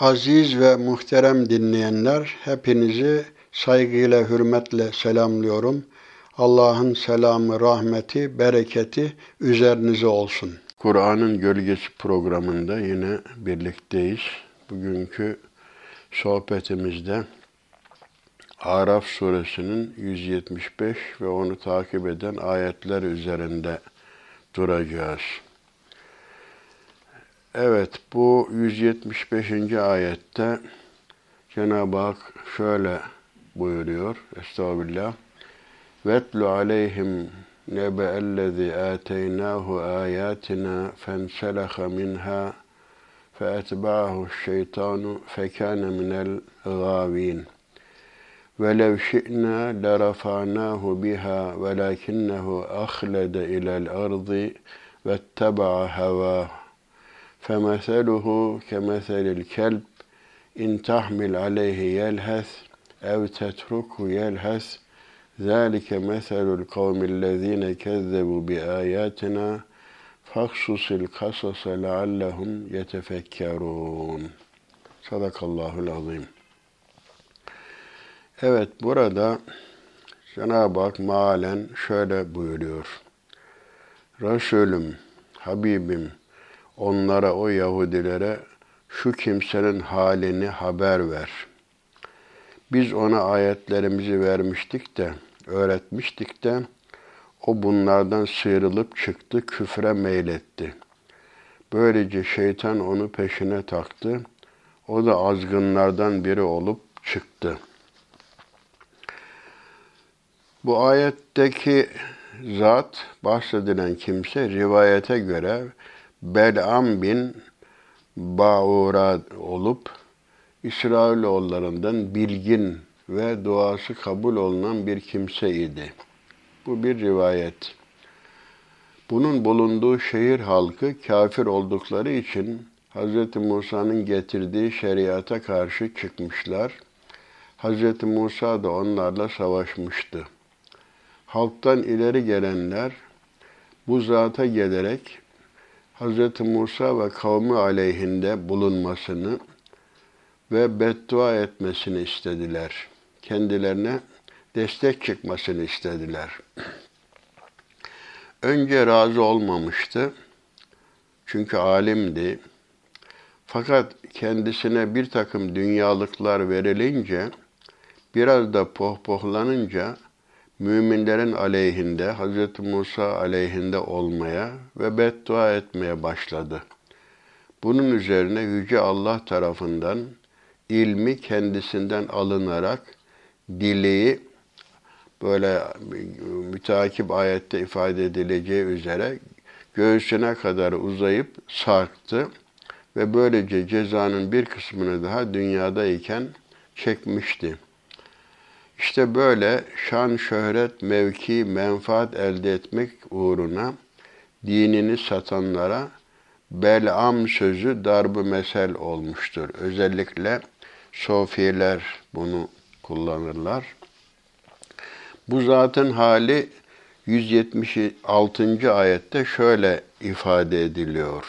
Aziz ve muhterem dinleyenler, hepinizi saygıyla, hürmetle selamlıyorum. Allah'ın selamı, rahmeti, bereketi üzerinize olsun. Kur'an'ın Gölgesi programında yine birlikteyiz. Bugünkü sohbetimizde Araf suresinin 175 ve onu takip eden ayetler üzerinde duracağız. Evet, bu 175. ayette Cenab-ı Hak şöyle buyuruyor. Estağfirullah. Vetlu aleyhim nebe'ellezi ateynahu ayatina fenseleha minha فَاَتْبَعَهُ الشَّيْطَانُ فَكَانَ مِنَ الْغَاوِينَ وَلَوْ شِئْنَا لَرَفَعْنَاهُ بِهَا وَلَكِنَّهُ أَخْلَدَ إِلَى الْأَرْضِ وَاتَّبَعَ هَوَاهُ فَمَثَلُهُ كَمَثَلِ الْكَلْبِ إِنْ تَحْمِلْ عَلَيْهِ يَلْهَثْ أَوْ تَتْرُكْهُ يَلْهَثْ ذَلِكَ مَثَلُ الْقَوْمِ الَّذ۪ينَ كَذَّبُوا بِآيَاتِنَا فَخْصُصِ الْقَصَصَ لَعَلَّهُمْ يَتَفَكَّرُونَ Sadakallahul azim. Evet burada Cenab-ı Hak mealen şöyle buyuruyor. Resulüm, Habibim, onlara o Yahudilere şu kimsenin halini haber ver. Biz ona ayetlerimizi vermiştik de, öğretmiştik de, o bunlardan sıyrılıp çıktı, küfre meyletti. Böylece şeytan onu peşine taktı. O da azgınlardan biri olup çıktı. Bu ayetteki zat, bahsedilen kimse rivayete göre Bel'am bin Ba'ura olup İsrailoğullarından bilgin ve duası kabul olunan bir kimse idi. Bu bir rivayet. Bunun bulunduğu şehir halkı kafir oldukları için Hz. Musa'nın getirdiği şeriata karşı çıkmışlar. Hz. Musa da onlarla savaşmıştı. Halktan ileri gelenler bu zata gelerek Hz. Musa ve kavmi aleyhinde bulunmasını ve beddua etmesini istediler. Kendilerine destek çıkmasını istediler. Önce razı olmamıştı. Çünkü alimdi. Fakat kendisine bir takım dünyalıklar verilince, biraz da pohpohlanınca müminlerin aleyhinde, Hz. Musa aleyhinde olmaya ve beddua etmeye başladı. Bunun üzerine Yüce Allah tarafından ilmi kendisinden alınarak dileği böyle müteakip ayette ifade edileceği üzere göğsüne kadar uzayıp sarktı ve böylece cezanın bir kısmını daha dünyadayken çekmişti. İşte böyle şan, şöhret, mevki, menfaat elde etmek uğruna dinini satanlara Bel'am sözü darbu mesel olmuştur. Özellikle sofiler bunu kullanırlar. Bu zaten hali 176. ayette şöyle ifade ediliyor.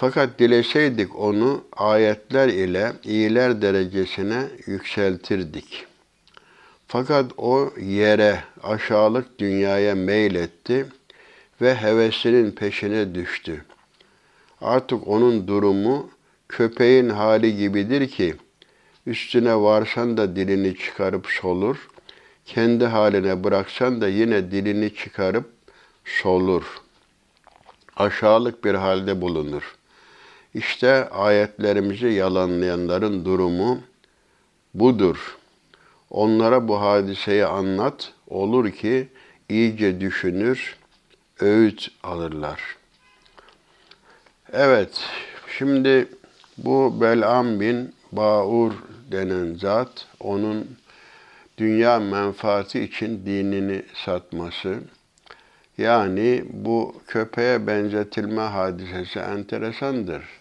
Fakat dileseydik onu ayetler ile iyiler derecesine yükseltirdik. Fakat o yere, aşağılık dünyaya meyletti ve hevesinin peşine düştü. Artık onun durumu köpeğin hali gibidir ki, üstüne varsan da dilini çıkarıp solur, kendi haline bıraksan da yine dilini çıkarıp solur. Aşağılık bir halde bulunur. İşte ayetlerimizi yalanlayanların durumu budur. Onlara bu hadiseyi anlat, olur ki iyice düşünür, öğüt alırlar. Evet, şimdi bu Bel'am bin Baur denen zat, onun dünya menfaati için dinini satması, yani bu köpeğe benzetilme hadisesi enteresandır.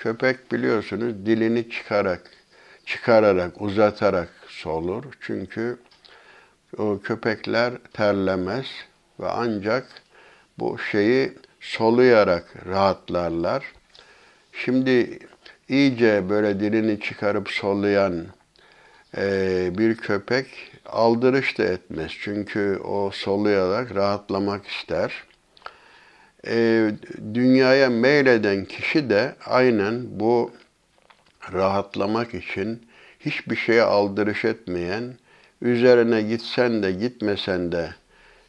Köpek biliyorsunuz dilini çıkarak, çıkararak, uzatarak solur. Çünkü o köpekler terlemez ve ancak bu şeyi soluyarak rahatlarlar. Şimdi iyice böyle dilini çıkarıp soluyan e, bir köpek aldırış da etmez. Çünkü o soluyarak rahatlamak ister. E, dünyaya meyleden kişi de aynen bu rahatlamak için hiçbir şeye aldırış etmeyen, üzerine gitsen de gitmesen de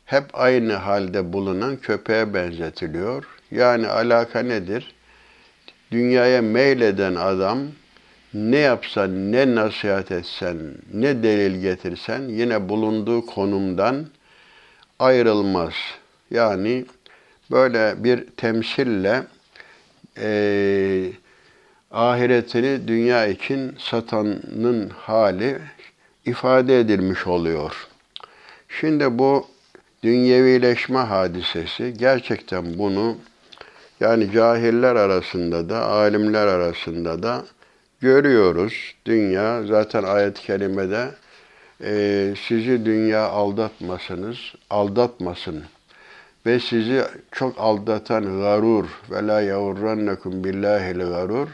hep aynı halde bulunan köpeğe benzetiliyor. Yani alaka nedir? Dünyaya meyleden adam ne yapsan, ne nasihat etsen, ne delil getirsen yine bulunduğu konumdan ayrılmaz. Yani böyle bir temsille e, ahiretini dünya için satanın hali ifade edilmiş oluyor. Şimdi bu dünyevileşme hadisesi gerçekten bunu yani cahiller arasında da alimler arasında da görüyoruz. Dünya zaten ayet-i kerimede e, sizi dünya aldatmasınız, aldatmasın ve sizi çok aldatan garur ve la yavurrannekum billahil garur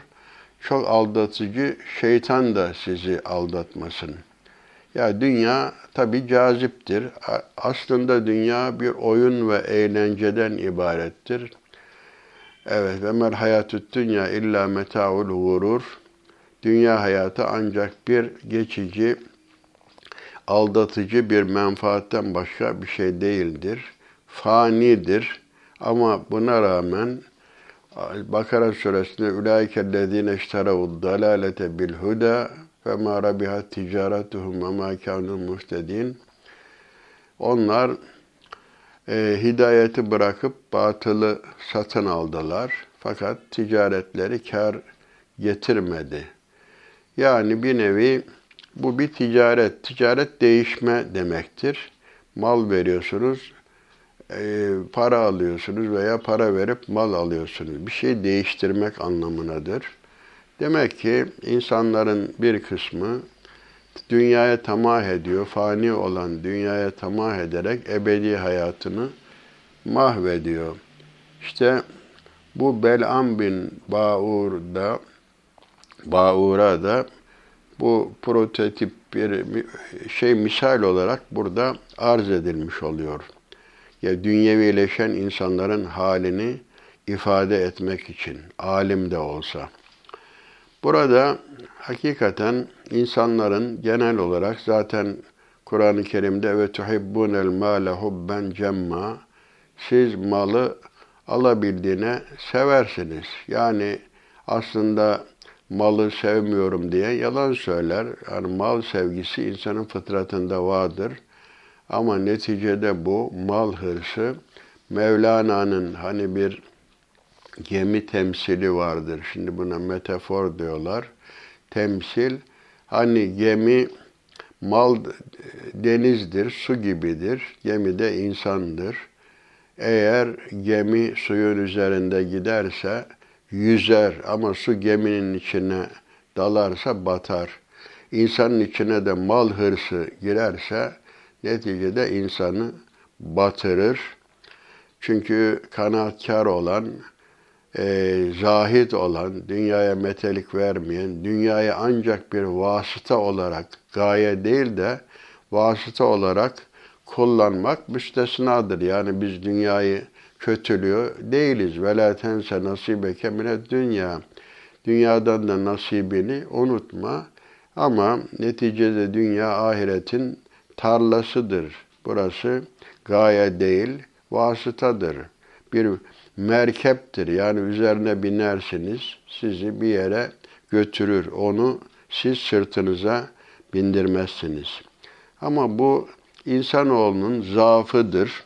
çok aldatıcı şeytan da sizi aldatmasın. Ya dünya tabi caziptir. Aslında dünya bir oyun ve eğlenceden ibarettir. Evet ve mer hayatü dünya illa metaul gurur. Dünya hayatı ancak bir geçici, aldatıcı bir menfaatten başka bir şey değildir. Fanidir. Ama buna rağmen Bakara suresinde ulaikellezine işteravu dalalete bil huda ve ma rabihat ticaretuhum ve muhtedin. Onlar e, hidayeti bırakıp batılı satın aldılar. Fakat ticaretleri kar getirmedi. Yani bir nevi bu bir ticaret. Ticaret değişme demektir. Mal veriyorsunuz, e, para alıyorsunuz veya para verip mal alıyorsunuz. Bir şey değiştirmek anlamınadır. Demek ki insanların bir kısmı dünyaya tamah ediyor, fani olan dünyaya tamah ederek ebedi hayatını mahvediyor. İşte bu Bel'am bin Ba'ur'da, Ba'ur'a da bu prototip bir şey misal olarak burada arz edilmiş oluyor ya dünyevileşen insanların halini ifade etmek için, alim de olsa. Burada hakikaten insanların genel olarak zaten Kur'an-ı Kerim'de ve tuhibbunel mâle hubben cemma siz malı alabildiğine seversiniz. Yani aslında malı sevmiyorum diye yalan söyler. Yani mal sevgisi insanın fıtratında vardır. Ama neticede bu mal hırsı Mevlana'nın hani bir gemi temsili vardır. Şimdi buna metafor diyorlar. Temsil hani gemi mal denizdir, su gibidir. Gemi de insandır. Eğer gemi suyun üzerinde giderse yüzer ama su geminin içine dalarsa batar. İnsanın içine de mal hırsı girerse neticede insanı batırır. Çünkü kanaatkar olan, e, zahid olan, dünyaya metelik vermeyen, dünyaya ancak bir vasıta olarak, gaye değil de vasıta olarak kullanmak müstesnadır. Yani biz dünyayı kötülüyor değiliz. Ve la tense nasibeke mine dünya. Dünyadan da nasibini unutma. Ama neticede dünya ahiretin tarlasıdır. Burası gaye değil, vasıtadır. Bir merkeptir. Yani üzerine binersiniz, sizi bir yere götürür. Onu siz sırtınıza bindirmezsiniz. Ama bu insanoğlunun zaafıdır.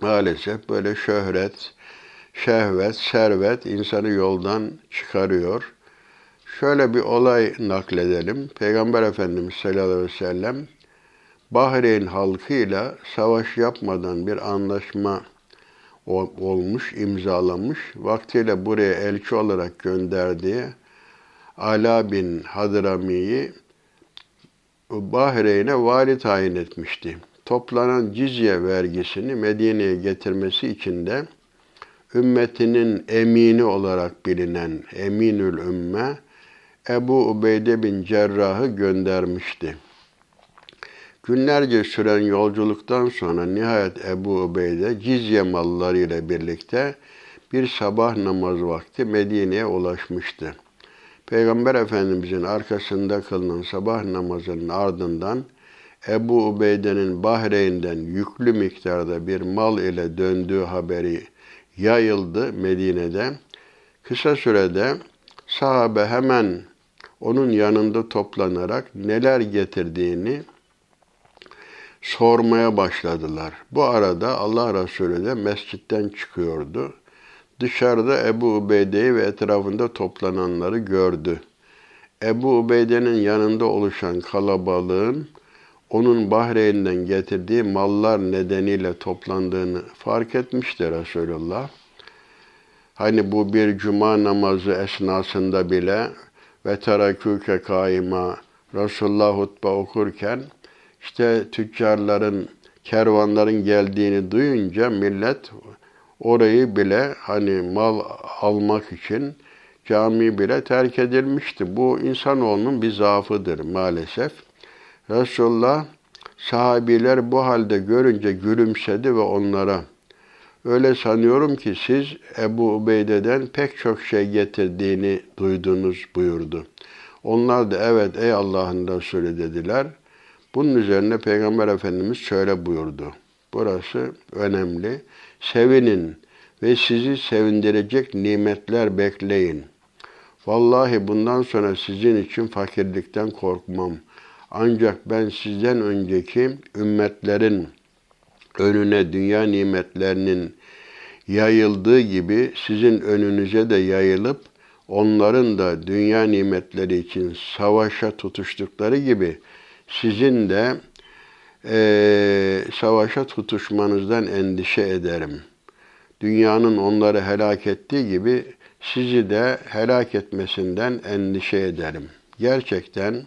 Maalesef böyle şöhret, şehvet, servet insanı yoldan çıkarıyor. Şöyle bir olay nakledelim. Peygamber Efendimiz sallallahu aleyhi ve sellem Bahreyn halkıyla savaş yapmadan bir anlaşma olmuş, imzalamış. Vaktiyle buraya elçi olarak gönderdiği Ala bin Hadrami'yi Bahreyn'e vali tayin etmişti. Toplanan cizye vergisini Medine'ye getirmesi için de ümmetinin emini olarak bilinen Eminül Ümme Ebu Ubeyde bin Cerrah'ı göndermişti. Günlerce süren yolculuktan sonra nihayet Ebu Ubeyde cizye malları ile birlikte bir sabah namaz vakti Medine'ye ulaşmıştı. Peygamber Efendimizin arkasında kılınan sabah namazının ardından Ebu Ubeyde'nin Bahreyn'den yüklü miktarda bir mal ile döndüğü haberi yayıldı Medine'de. Kısa sürede sahabe hemen onun yanında toplanarak neler getirdiğini sormaya başladılar. Bu arada Allah Resulü de mescitten çıkıyordu. Dışarıda Ebu Ubeyde'yi ve etrafında toplananları gördü. Ebu Ubeyde'nin yanında oluşan kalabalığın onun Bahreyn'den getirdiği mallar nedeniyle toplandığını fark etmişti Resulullah. Hani bu bir cuma namazı esnasında bile ve teraküke kaima Resulullah hutbe okurken işte tüccarların, kervanların geldiğini duyunca millet orayı bile hani mal almak için cami bile terk edilmişti. Bu insanoğlunun bir zaafıdır maalesef. Resulullah sahabiler bu halde görünce gülümsedi ve onlara öyle sanıyorum ki siz Ebu Ubeyde'den pek çok şey getirdiğini duydunuz buyurdu. Onlar da evet ey Allah'ın Resulü dediler. Bunun üzerine Peygamber Efendimiz şöyle buyurdu. Burası önemli. Sevinin ve sizi sevindirecek nimetler bekleyin. Vallahi bundan sonra sizin için fakirlikten korkmam. Ancak ben sizden önceki ümmetlerin önüne dünya nimetlerinin yayıldığı gibi sizin önünüze de yayılıp onların da dünya nimetleri için savaşa tutuştukları gibi sizin de e, savaşa tutuşmanızdan endişe ederim. Dünyanın onları helak ettiği gibi sizi de helak etmesinden endişe ederim. Gerçekten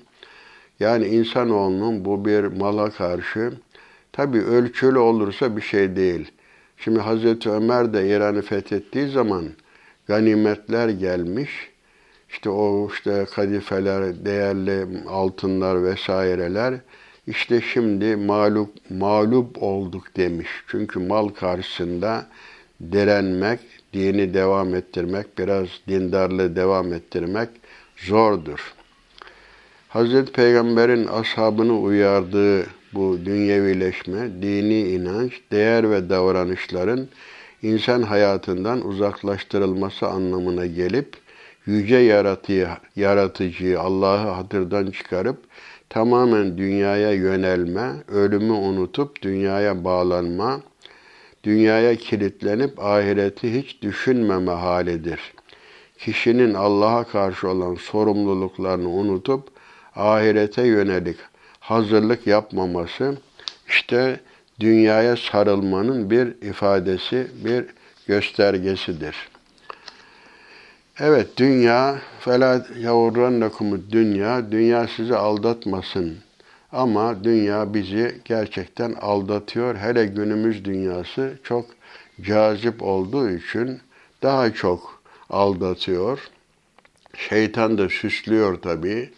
yani insanoğlunun bu bir mala karşı tabi ölçülü olursa bir şey değil. Şimdi Hazreti Ömer de İran'ı fethettiği zaman ganimetler gelmiş. İşte o işte kadifeler, değerli altınlar vesaireler işte şimdi mağlup, mağlup olduk demiş. Çünkü mal karşısında direnmek, dini devam ettirmek, biraz dindarlığı devam ettirmek zordur. Hazreti Peygamber'in ashabını uyardığı bu dünyevileşme, dini inanç, değer ve davranışların insan hayatından uzaklaştırılması anlamına gelip yüce yaratıcıyı, yaratıcıyı Allah'ı hatırdan çıkarıp tamamen dünyaya yönelme, ölümü unutup dünyaya bağlanma, dünyaya kilitlenip ahireti hiç düşünmeme halidir. Kişinin Allah'a karşı olan sorumluluklarını unutup ahirete yönelik hazırlık yapmaması işte dünyaya sarılmanın bir ifadesi, bir göstergesidir. Evet, dünya fela yavurrannakumud dünya, dünya sizi aldatmasın. Ama dünya bizi gerçekten aldatıyor. Hele günümüz dünyası çok cazip olduğu için daha çok aldatıyor. Şeytan da süslüyor tabii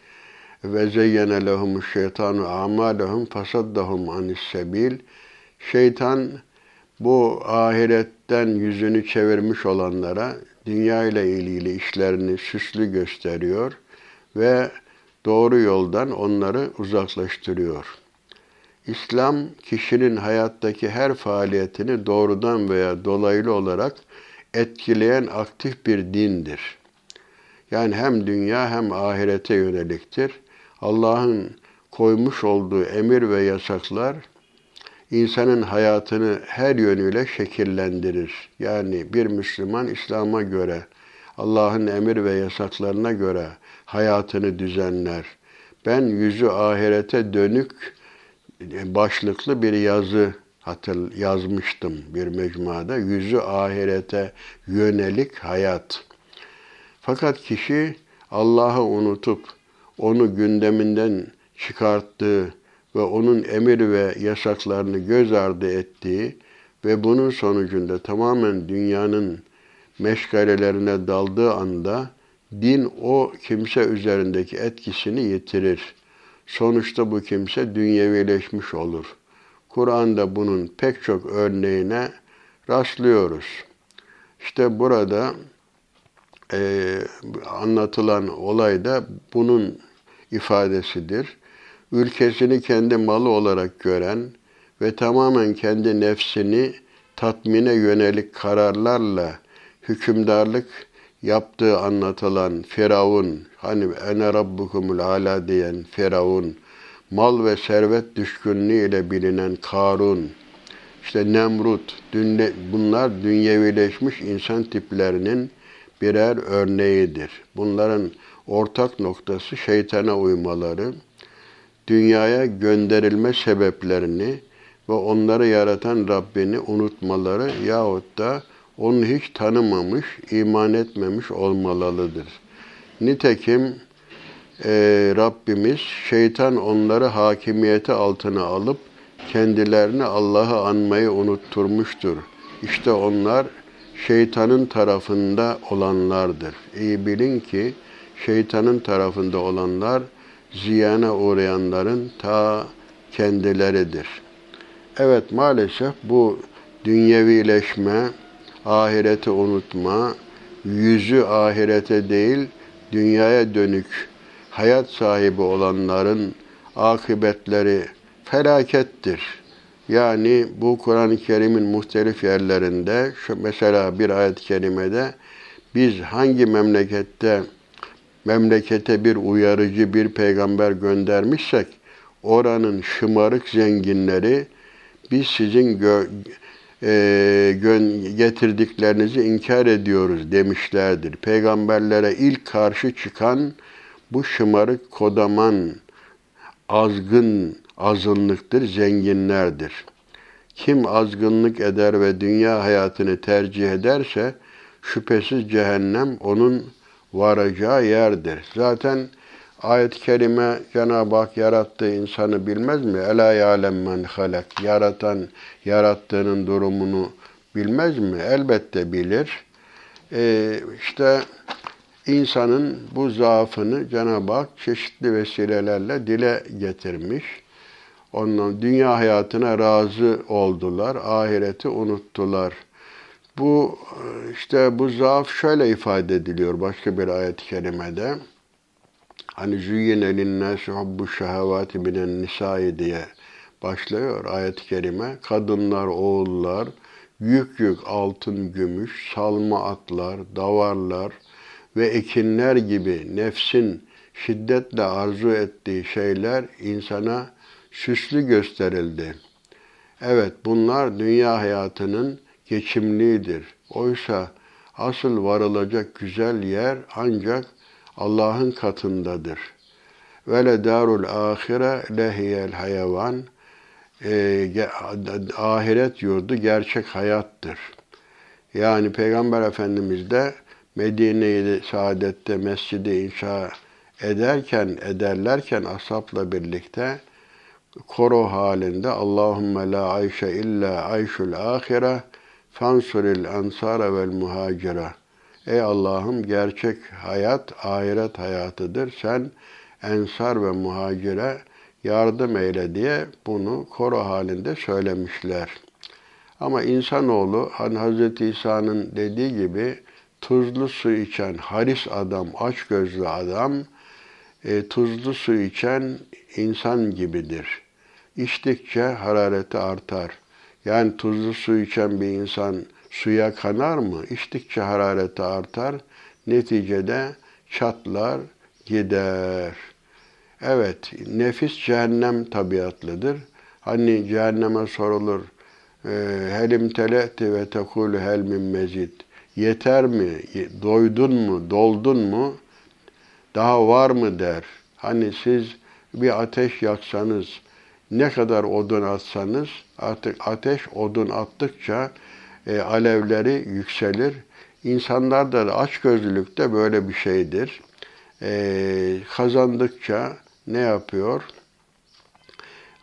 ve zeyyene lehum şeytanu amalehum fasaddahum anis sebil. Şeytan bu ahiretten yüzünü çevirmiş olanlara dünya ile ilgili işlerini süslü gösteriyor ve doğru yoldan onları uzaklaştırıyor. İslam kişinin hayattaki her faaliyetini doğrudan veya dolaylı olarak etkileyen aktif bir dindir. Yani hem dünya hem ahirete yöneliktir. Allah'ın koymuş olduğu emir ve yasaklar insanın hayatını her yönüyle şekillendirir. Yani bir Müslüman İslam'a göre, Allah'ın emir ve yasaklarına göre hayatını düzenler. Ben yüzü ahirete dönük başlıklı bir yazı hatır yazmıştım bir mecmuada. Yüzü ahirete yönelik hayat. Fakat kişi Allah'ı unutup onu gündeminden çıkarttığı ve onun emir ve yasaklarını göz ardı ettiği ve bunun sonucunda tamamen dünyanın meşgalelerine daldığı anda din o kimse üzerindeki etkisini yitirir. Sonuçta bu kimse dünyevileşmiş olur. Kur'an'da bunun pek çok örneğine rastlıyoruz. İşte burada e, anlatılan olay da bunun ifadesidir. Ülkesini kendi malı olarak gören ve tamamen kendi nefsini tatmine yönelik kararlarla hükümdarlık yaptığı anlatılan Firavun, hani ene rabbukumul ala diyen Firavun, mal ve servet düşkünlüğü ile bilinen Karun, işte Nemrut, bunlar dünyevileşmiş insan tiplerinin birer örneğidir. Bunların ortak noktası şeytana uymaları, dünyaya gönderilme sebeplerini ve onları yaratan Rabbini unutmaları yahut da onu hiç tanımamış, iman etmemiş olmalıdır. Nitekim e, Rabbimiz şeytan onları hakimiyeti altına alıp kendilerini Allah'ı anmayı unutturmuştur. İşte onlar şeytanın tarafında olanlardır. İyi bilin ki şeytanın tarafında olanlar ziyana uğrayanların ta kendileridir. Evet maalesef bu dünyevileşme, ahireti unutma, yüzü ahirete değil dünyaya dönük hayat sahibi olanların akıbetleri felakettir. Yani bu Kur'an-ı Kerim'in muhtelif yerlerinde şu mesela bir ayet-i kerimede biz hangi memlekette memlekete bir uyarıcı bir peygamber göndermişsek oranın şımarık zenginleri biz sizin gö, e, getirdiklerinizi inkar ediyoruz demişlerdir. Peygamberlere ilk karşı çıkan bu şımarık kodaman azgın azınlıktır, zenginlerdir. Kim azgınlık eder ve dünya hayatını tercih ederse şüphesiz cehennem onun varacağı yerdir. Zaten ayet-i kerime Cenab-ı Hak yarattığı insanı bilmez mi? Ela ya'lem men halak. Yaratan, yarattığının durumunu bilmez mi? Elbette bilir. Ee, işte insanın bu zaafını Cenab-ı Hak çeşitli vesilelerle dile getirmiş. Ondan dünya hayatına razı oldular, ahireti unuttular. Bu işte bu zaaf şöyle ifade ediliyor başka bir ayet-i kerimede. Hani züyyine linnâsi hubbu şehevâti minen nisâi diye başlıyor ayet-i kerime. Kadınlar, oğullar, yük yük altın, gümüş, salma atlar, davarlar ve ekinler gibi nefsin şiddetle arzu ettiği şeyler insana süslü gösterildi. Evet bunlar dünya hayatının geçimliğidir. Oysa asıl varılacak güzel yer ancak Allah'ın katındadır. Ve le darul ahire lehiyel hayvan e, ahiret yurdu gerçek hayattır. Yani Peygamber Efendimiz de Medine-i Saadet'te mescidi inşa ederken, ederlerken asapla birlikte koro halinde Allahümme la ayşe illa ayşul ahire fansuril ansara vel muhacira. Ey Allah'ım gerçek hayat ahiret hayatıdır. Sen ensar ve muhacire yardım eyle diye bunu koro halinde söylemişler. Ama insanoğlu hani Hz. İsa'nın dediği gibi tuzlu su içen haris adam, aç gözlü adam, e, tuzlu su içen insan gibidir. İçtikçe harareti artar. Yani tuzlu su içen bir insan suya kanar mı? İçtikçe harareti artar. Neticede çatlar, gider. Evet, nefis cehennem tabiatlıdır. Hani cehenneme sorulur, e, helim teleti ve tekulu hel min mezid. Yeter mi? Doydun mu? Doldun mu? Daha var mı der. Hani siz bir ateş yaksanız, ne kadar odun atsanız artık ateş odun attıkça e, alevleri yükselir. İnsanlar da açgözlülükte böyle bir şeydir. E, kazandıkça ne yapıyor?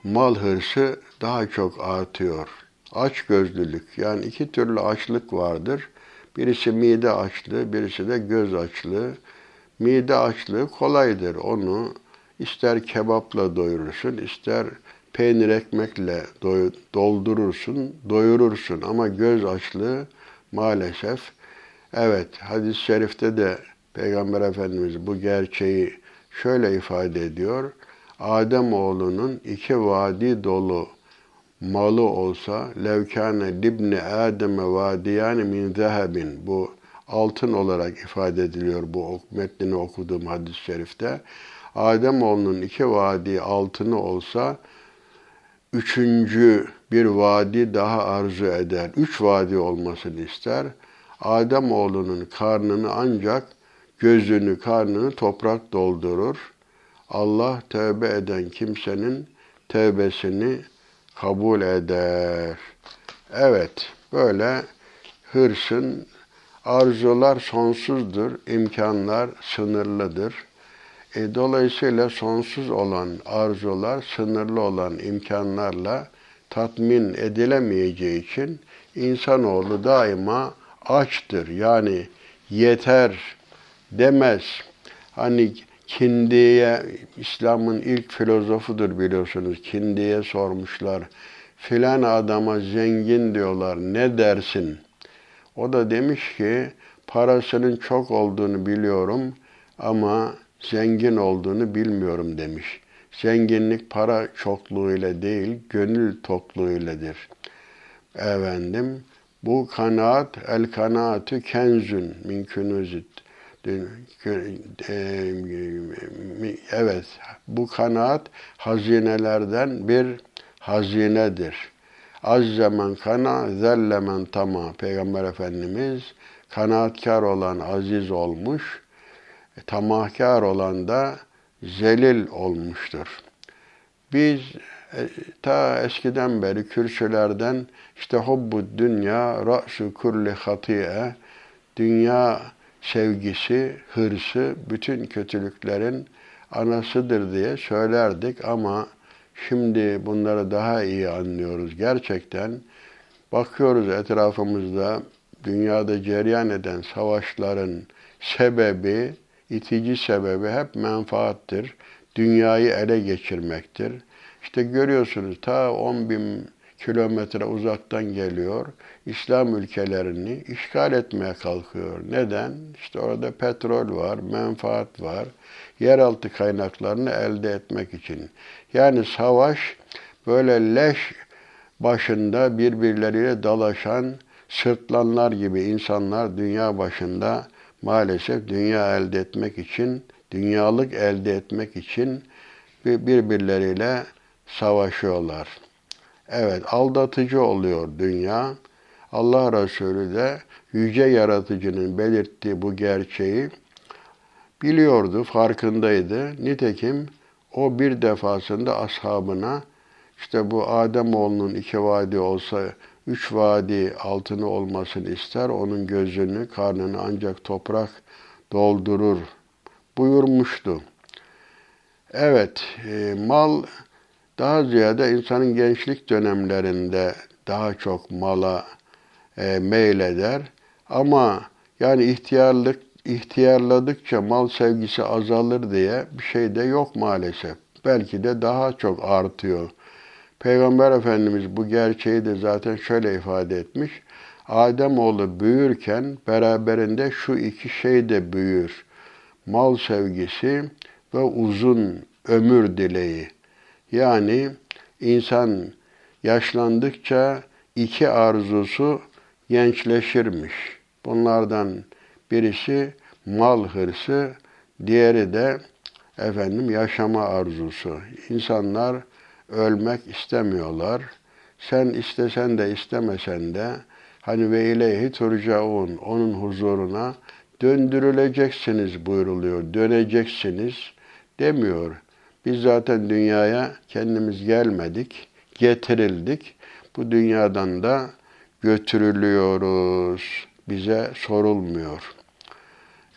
Mal hırsı daha çok artıyor. Açgözlülük yani iki türlü açlık vardır. Birisi mide açlığı, birisi de göz açlığı. Mide açlığı kolaydır. Onu ister kebapla doyurursun, ister peynir ekmekle doy- doldurursun, doyurursun. Ama göz açlığı maalesef evet hadis-i şerifte de Peygamber Efendimiz bu gerçeği şöyle ifade ediyor. Adem oğlunun iki vadi dolu malı olsa levkâne libni Adem'e vadiyâne min zehebin bu altın olarak ifade ediliyor bu metnini okuduğum hadis-i şerifte. Adem oğlunun iki vadi altını olsa üçüncü bir vadi daha arzu eder. Üç vadi olmasını ister. Adem oğlunun karnını ancak gözünü, karnını toprak doldurur. Allah tövbe eden kimsenin tövbesini kabul eder. Evet, böyle hırsın, arzular sonsuzdur, imkanlar sınırlıdır. E, dolayısıyla sonsuz olan arzular, sınırlı olan imkanlarla tatmin edilemeyeceği için insanoğlu daima açtır. Yani yeter demez. Hani Kindiye, İslam'ın ilk filozofudur biliyorsunuz. Kindiye sormuşlar. Filan adama zengin diyorlar. Ne dersin? O da demiş ki parasının çok olduğunu biliyorum ama zengin olduğunu bilmiyorum demiş. Zenginlik para çokluğuyla değil, gönül tokluğuyladır. Efendim, bu kanaat, el kanaatü kenzün min künüzit. Evet, bu kanaat hazinelerden bir hazinedir. Az zaman kana, zellemen tama. Peygamber Efendimiz kanaatkar olan aziz olmuş, tamahkar olan da zelil olmuştur. Biz e, ta eskiden beri kürsülerden işte hubbu dünya ra'su kulli hatiye dünya sevgisi, hırsı bütün kötülüklerin anasıdır diye söylerdik ama şimdi bunları daha iyi anlıyoruz. Gerçekten bakıyoruz etrafımızda dünyada cereyan eden savaşların sebebi, itici sebebi hep menfaattir. Dünyayı ele geçirmektir. İşte görüyorsunuz ta 10 bin kilometre uzaktan geliyor. İslam ülkelerini işgal etmeye kalkıyor. Neden? İşte orada petrol var, menfaat var. Yeraltı kaynaklarını elde etmek için. Yani savaş böyle leş başında birbirleriyle dalaşan sırtlanlar gibi insanlar dünya başında maalesef dünya elde etmek için, dünyalık elde etmek için birbirleriyle savaşıyorlar. Evet, aldatıcı oluyor dünya. Allah Resulü de yüce yaratıcının belirttiği bu gerçeği biliyordu, farkındaydı. Nitekim o bir defasında ashabına işte bu Adem oğlunun iki vadi olsa üç vadi altını olmasını ister. Onun gözünü, karnını ancak toprak doldurur buyurmuştu. Evet, e, mal daha ziyade insanın gençlik dönemlerinde daha çok mala e, meyleder. Ama yani ihtiyarlık ihtiyarladıkça mal sevgisi azalır diye bir şey de yok maalesef. Belki de daha çok artıyor. Peygamber Efendimiz bu gerçeği de zaten şöyle ifade etmiş. Adem oğlu büyürken beraberinde şu iki şey de büyür. Mal sevgisi ve uzun ömür dileği. Yani insan yaşlandıkça iki arzusu gençleşirmiş. Bunlardan birisi mal hırsı, diğeri de efendim yaşama arzusu. İnsanlar ölmek istemiyorlar. Sen istesen de istemesen de hani ve ileyhi turcaun onun huzuruna döndürüleceksiniz buyuruluyor. Döneceksiniz demiyor. Biz zaten dünyaya kendimiz gelmedik, getirildik. Bu dünyadan da götürülüyoruz. Bize sorulmuyor.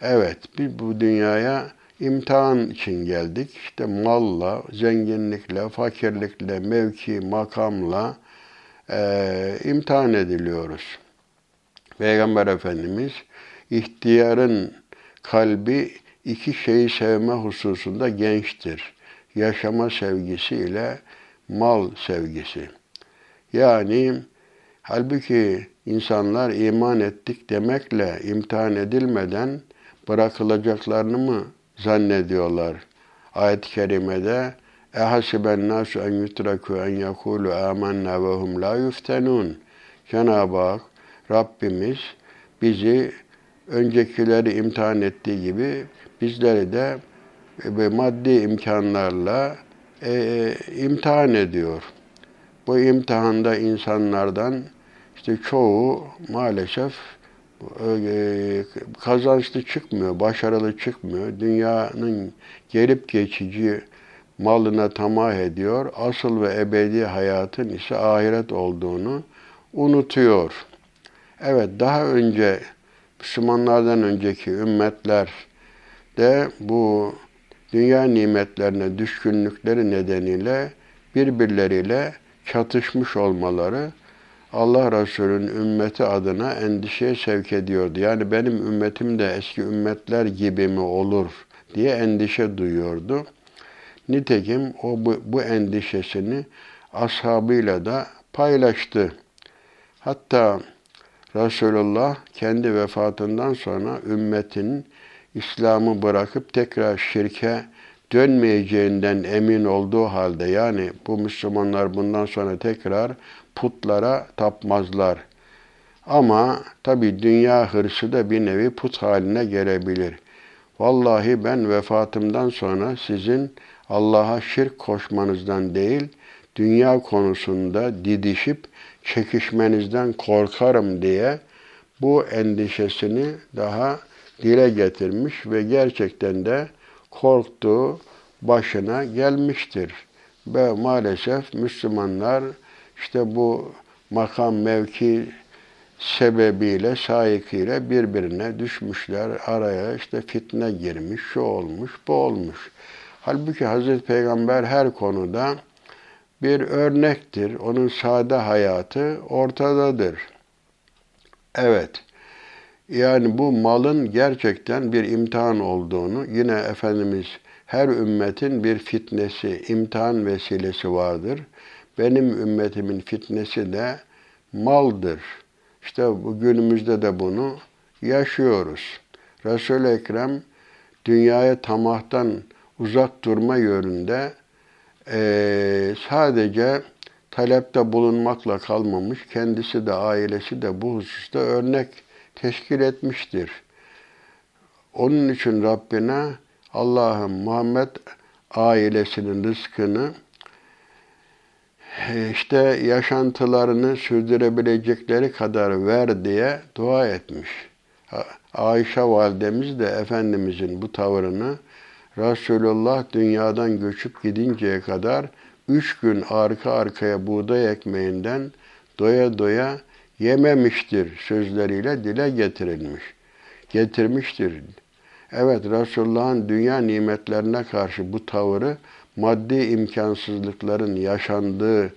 Evet, biz bu dünyaya imtihan için geldik. İşte malla, zenginlikle, fakirlikle, mevki, makamla e, imtihan ediliyoruz. Peygamber Efendimiz ihtiyarın kalbi iki şeyi sevme hususunda gençtir. Yaşama sevgisi ile mal sevgisi. Yani halbuki insanlar iman ettik demekle imtihan edilmeden bırakılacaklarını mı zannediyorlar? Ayet-i kerimede ehasiben nasu en yutraku en yekulu amennâ ve hum la yuftenun. Cenab-ı Hak Rabbimiz bizi öncekileri imtihan ettiği gibi bizleri de ve maddi imkanlarla e, e, imtihan ediyor. Bu imtihanda insanlardan işte çoğu maalesef kazançlı çıkmıyor, başarılı çıkmıyor. Dünyanın gelip geçici malına tamah ediyor. Asıl ve ebedi hayatın ise ahiret olduğunu unutuyor. Evet daha önce Müslümanlardan önceki ümmetler de bu dünya nimetlerine düşkünlükleri nedeniyle birbirleriyle çatışmış olmaları Allah Resulü'nün ümmeti adına endişeye sevk ediyordu. Yani benim ümmetim de eski ümmetler gibi mi olur diye endişe duyuyordu. Nitekim o bu, bu endişesini ashabıyla da paylaştı. Hatta Resulullah kendi vefatından sonra ümmetin İslam'ı bırakıp tekrar şirke dönmeyeceğinden emin olduğu halde yani bu Müslümanlar bundan sonra tekrar putlara tapmazlar. Ama tabi dünya hırsı da bir nevi put haline gelebilir. Vallahi ben vefatımdan sonra sizin Allah'a şirk koşmanızdan değil, dünya konusunda didişip çekişmenizden korkarım diye bu endişesini daha dile getirmiş ve gerçekten de korktuğu başına gelmiştir. Ve maalesef Müslümanlar işte bu makam mevki sebebiyle, sahikiyle birbirine düşmüşler. Araya işte fitne girmiş, şu olmuş, bu olmuş. Halbuki Hazreti Peygamber her konuda bir örnektir. Onun sade hayatı ortadadır. Evet, yani bu malın gerçekten bir imtihan olduğunu yine Efendimiz her ümmetin bir fitnesi, imtihan vesilesi vardır. Benim ümmetimin fitnesi de maldır. İşte bu günümüzde de bunu yaşıyoruz. Resul-i Ekrem dünyaya tamahtan uzak durma yönünde e, sadece talepte bulunmakla kalmamış, kendisi de ailesi de bu hususta örnek teşkil etmiştir. Onun için Rabbine Allah'ım Muhammed ailesinin rızkını işte yaşantılarını sürdürebilecekleri kadar ver diye dua etmiş. Ayşe validemiz de Efendimizin bu tavrını Resulullah dünyadan göçüp gidinceye kadar üç gün arka arkaya buğday ekmeğinden doya doya yememiştir sözleriyle dile getirilmiş. Getirmiştir. Evet Resulullah'ın dünya nimetlerine karşı bu tavırı maddi imkansızlıkların yaşandığı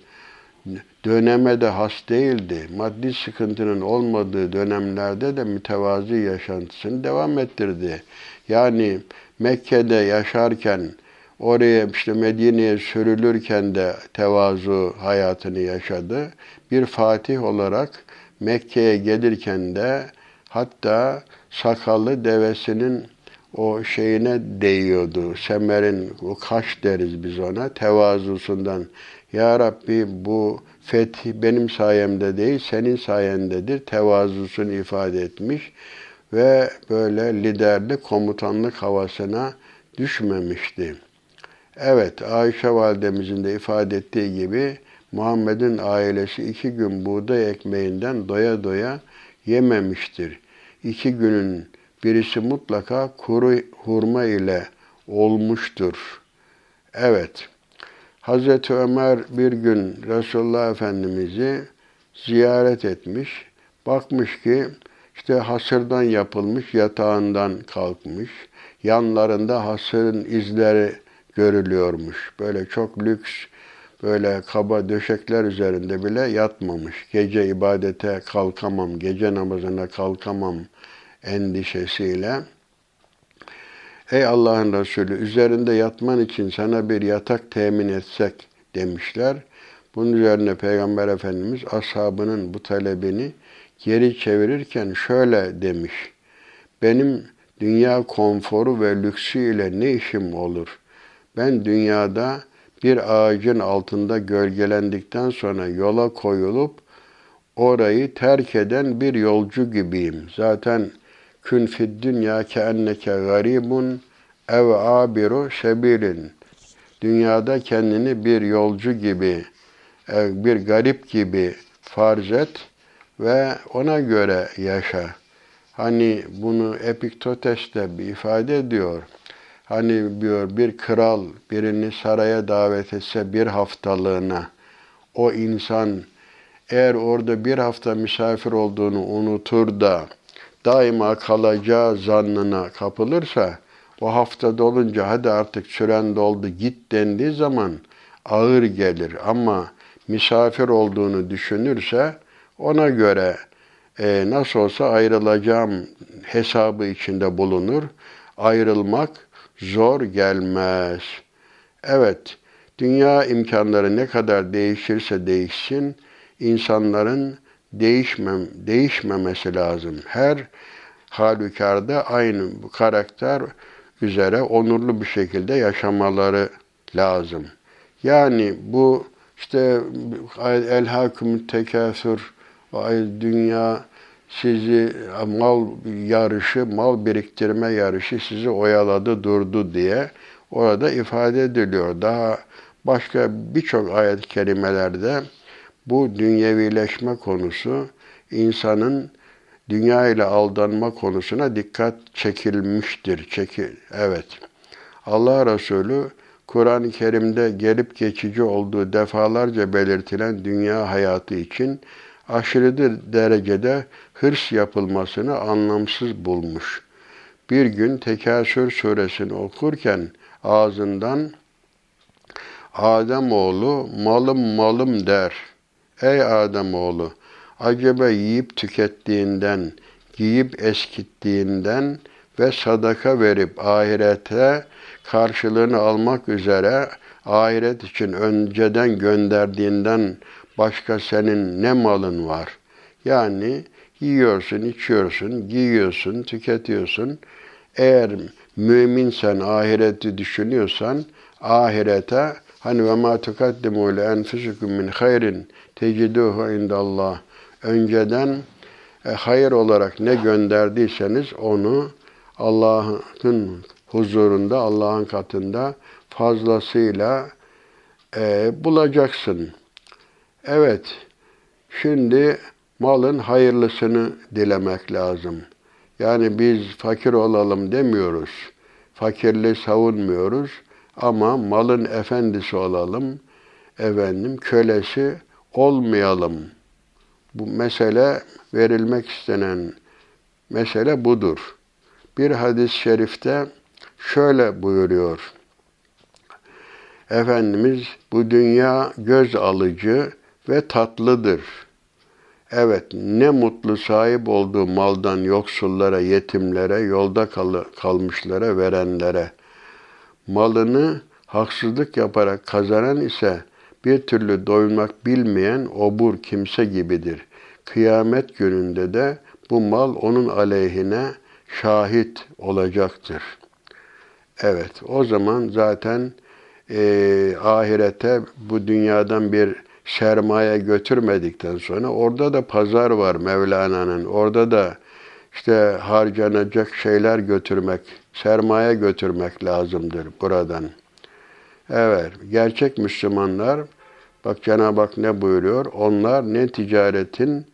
döneme de has değildi. Maddi sıkıntının olmadığı dönemlerde de mütevazi yaşantısını devam ettirdi. Yani Mekke'de yaşarken, oraya işte Medine'ye sürülürken de tevazu hayatını yaşadı. Bir fatih olarak Mekke'ye gelirken de hatta sakallı devesinin o şeyine değiyordu. Semer'in o kaş deriz biz ona tevazusundan. Ya Rabbi bu fetih benim sayemde değil senin sayendedir. Tevazusunu ifade etmiş ve böyle liderlik, komutanlık havasına düşmemişti. Evet, Ayşe validemizin de ifade ettiği gibi Muhammed'in ailesi iki gün buğday ekmeğinden doya doya yememiştir. İki günün birisi mutlaka kuru hurma ile olmuştur. Evet, Hazreti Ömer bir gün Resulullah Efendimiz'i ziyaret etmiş. Bakmış ki işte hasırdan yapılmış yatağından kalkmış. Yanlarında hasırın izleri görülüyormuş. Böyle çok lüks böyle kaba döşekler üzerinde bile yatmamış. Gece ibadete kalkamam, gece namazına kalkamam endişesiyle. Ey Allah'ın Resulü üzerinde yatman için sana bir yatak temin etsek demişler. Bunun üzerine Peygamber Efendimiz ashabının bu talebini geri çevirirken şöyle demiş. Benim dünya konforu ve lüksü ile ne işim olur? Ben dünyada bir ağacın altında gölgelendikten sonra yola koyulup orayı terk eden bir yolcu gibiyim. Zaten kün fid dünya ke enneke garibun ev abiru sebilin. Dünyada kendini bir yolcu gibi, e, bir garip gibi farz et ve ona göre yaşa. Hani bunu Epiktotes de bir ifade ediyor. Hani diyor bir kral birini saraya davet etse bir haftalığına o insan eğer orada bir hafta misafir olduğunu unutur da daima kalacağı zannına kapılırsa o hafta dolunca hadi artık süren doldu git dendiği zaman ağır gelir ama misafir olduğunu düşünürse ona göre e, nasıl olsa ayrılacağım hesabı içinde bulunur. Ayrılmak zor gelmez. Evet, dünya imkanları ne kadar değişirse değişsin, insanların değişmem, değişmemesi lazım. Her halükarda aynı bu karakter üzere onurlu bir şekilde yaşamaları lazım. Yani bu işte el hakum tekasür dünya sizi mal yarışı, mal biriktirme yarışı sizi oyaladı durdu diye orada ifade ediliyor. Daha başka birçok ayet-i kerimelerde bu dünyevileşme konusu insanın dünya ile aldanma konusuna dikkat çekilmiştir. Çekil, evet. Allah Resulü Kur'an-ı Kerim'de gelip geçici olduğu defalarca belirtilen dünya hayatı için aşırı derecede hırs yapılmasını anlamsız bulmuş. Bir gün Tekasür suresini okurken ağzından Adem oğlu malım malım der. Ey Adem oğlu acaba yiyip tükettiğinden, giyip eskittiğinden ve sadaka verip ahirete karşılığını almak üzere ahiret için önceden gönderdiğinden başka senin ne malın var? Yani yiyorsun, içiyorsun, giyiyorsun, tüketiyorsun. Eğer müminsen, ahireti düşünüyorsan, ahirete hani ve ma tukaddimu le enfusukum min hayrin teciduhu indallah. Önceden e, hayır olarak ne gönderdiyseniz onu Allah'ın huzurunda, Allah'ın katında fazlasıyla e, bulacaksın. Evet, şimdi malın hayırlısını dilemek lazım. Yani biz fakir olalım demiyoruz. Fakirliği savunmuyoruz ama malın efendisi olalım. Efendim kölesi olmayalım. Bu mesele verilmek istenen mesele budur. Bir hadis-i şerifte şöyle buyuruyor. Efendimiz bu dünya göz alıcı ve tatlıdır. Evet, ne mutlu sahip olduğu maldan yoksullara, yetimlere, yolda kal kalmışlara verenlere. Malını haksızlık yaparak kazanan ise bir türlü doymak bilmeyen obur kimse gibidir. Kıyamet gününde de bu mal onun aleyhine şahit olacaktır. Evet, o zaman zaten e, ahirete bu dünyadan bir sermaye götürmedikten sonra orada da pazar var Mevlana'nın. Orada da işte harcanacak şeyler götürmek, sermaye götürmek lazımdır buradan. Evet, gerçek Müslümanlar, bak Cenab-ı Hak ne buyuruyor? Onlar ne ticaretin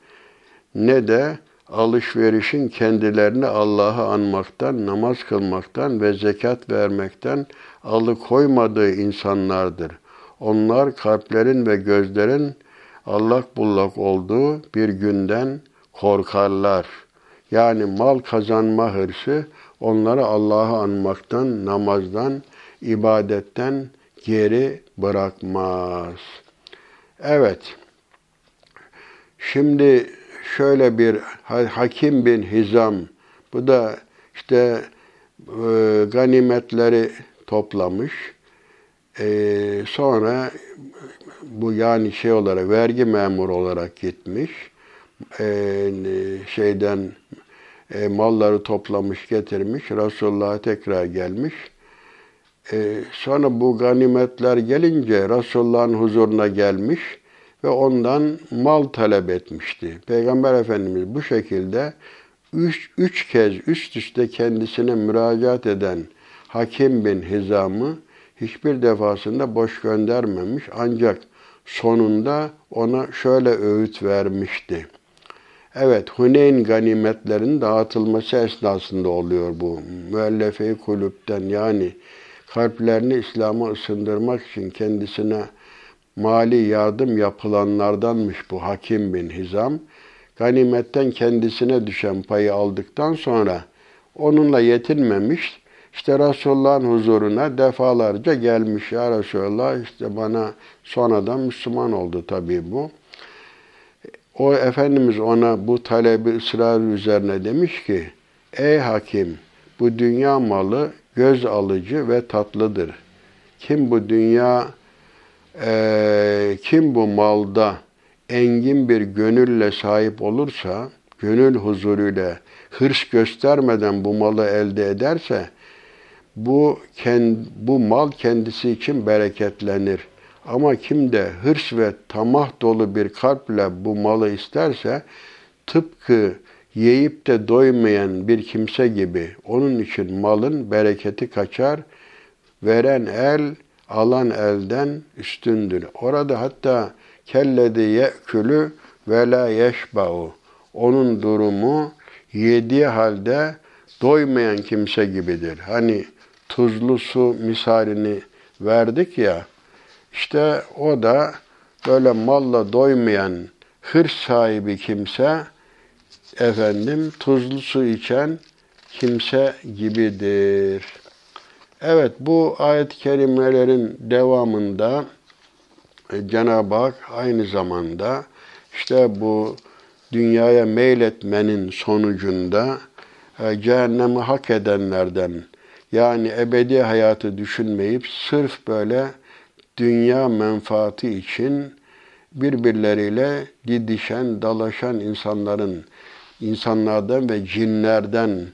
ne de alışverişin kendilerini Allah'ı anmaktan, namaz kılmaktan ve zekat vermekten alıkoymadığı insanlardır. Onlar kalplerin ve gözlerin allak bullak olduğu bir günden korkarlar. Yani mal kazanma hırsı onları Allah'ı anmaktan, namazdan, ibadetten geri bırakmaz. Evet. Şimdi şöyle bir Hakim bin Hizam, bu da işte e, ganimetleri toplamış. E, sonra bu yani şey olarak vergi memuru olarak gitmiş. E, şeyden e, malları toplamış getirmiş. Resulullah'a tekrar gelmiş. E, sonra bu ganimetler gelince Resulullah'ın huzuruna gelmiş ve ondan mal talep etmişti. Peygamber Efendimiz bu şekilde üç, üç kez üst üste kendisine müracaat eden Hakim bin Hizam'ı hiçbir defasında boş göndermemiş ancak sonunda ona şöyle öğüt vermişti. Evet, Huneyn ganimetlerinin dağıtılması esnasında oluyor bu. Müellefe-i kulüpten yani kalplerini İslam'a ısındırmak için kendisine mali yardım yapılanlardanmış bu Hakim bin Hizam. Ganimetten kendisine düşen payı aldıktan sonra onunla yetinmemiş, işte Resulullah'ın huzuruna defalarca gelmiş. Ya Resulallah işte bana sonradan Müslüman oldu tabii bu. O Efendimiz ona bu talebi ısrar üzerine demiş ki, Ey hakim, bu dünya malı göz alıcı ve tatlıdır. Kim bu dünya, e, kim bu malda engin bir gönülle sahip olursa, gönül huzuruyla hırs göstermeden bu malı elde ederse, bu, bu mal kendisi için bereketlenir. Ama kim de hırs ve tamah dolu bir kalple bu malı isterse, tıpkı yiyip de doymayan bir kimse gibi onun için malın bereketi kaçar, veren el, alan elden üstündür. Orada hatta kelledi ye'külü ve la yeşba'u. Onun durumu yediği halde doymayan kimse gibidir. Hani tuzlu su misalini verdik ya, işte o da böyle malla doymayan hırs sahibi kimse, efendim tuzlu su içen kimse gibidir. Evet bu ayet-i kerimelerin devamında e, Cenab-ı Hak aynı zamanda işte bu dünyaya meyletmenin sonucunda e, cehennemi hak edenlerden yani ebedi hayatı düşünmeyip sırf böyle dünya menfaati için birbirleriyle didişen, dalaşan insanların, insanlardan ve cinlerden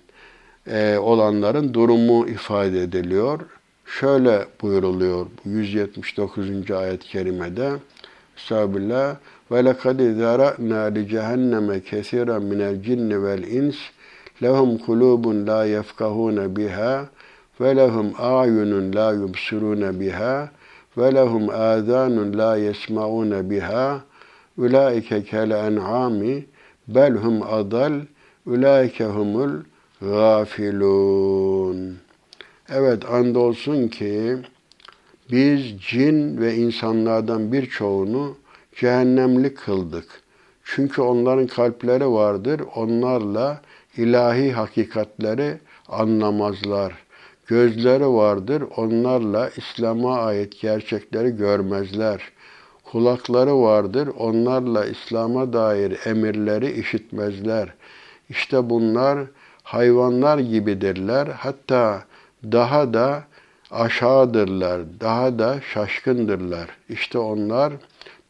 e, olanların durumu ifade ediliyor. Şöyle buyuruluyor 179. ayet-i kerimede. Estağfirullah. Ve lekad zara'na li cehenneme kesiren minel cinni vel ins lehum kulubun la yefkahuna biha ve lehum a'yunun la yubsiruna biha ve lehum azanun la yesmaun biha ulaike kel en'ami bel hum adal. Evet andolsun ki biz cin ve insanlardan birçoğunu cehennemlik kıldık. Çünkü onların kalpleri vardır, onlarla ilahi hakikatleri anlamazlar.'' Gözleri vardır, onlarla İslam'a ait gerçekleri görmezler. Kulakları vardır, onlarla İslam'a dair emirleri işitmezler. İşte bunlar hayvanlar gibidirler. Hatta daha da aşağıdırlar, daha da şaşkındırlar. İşte onlar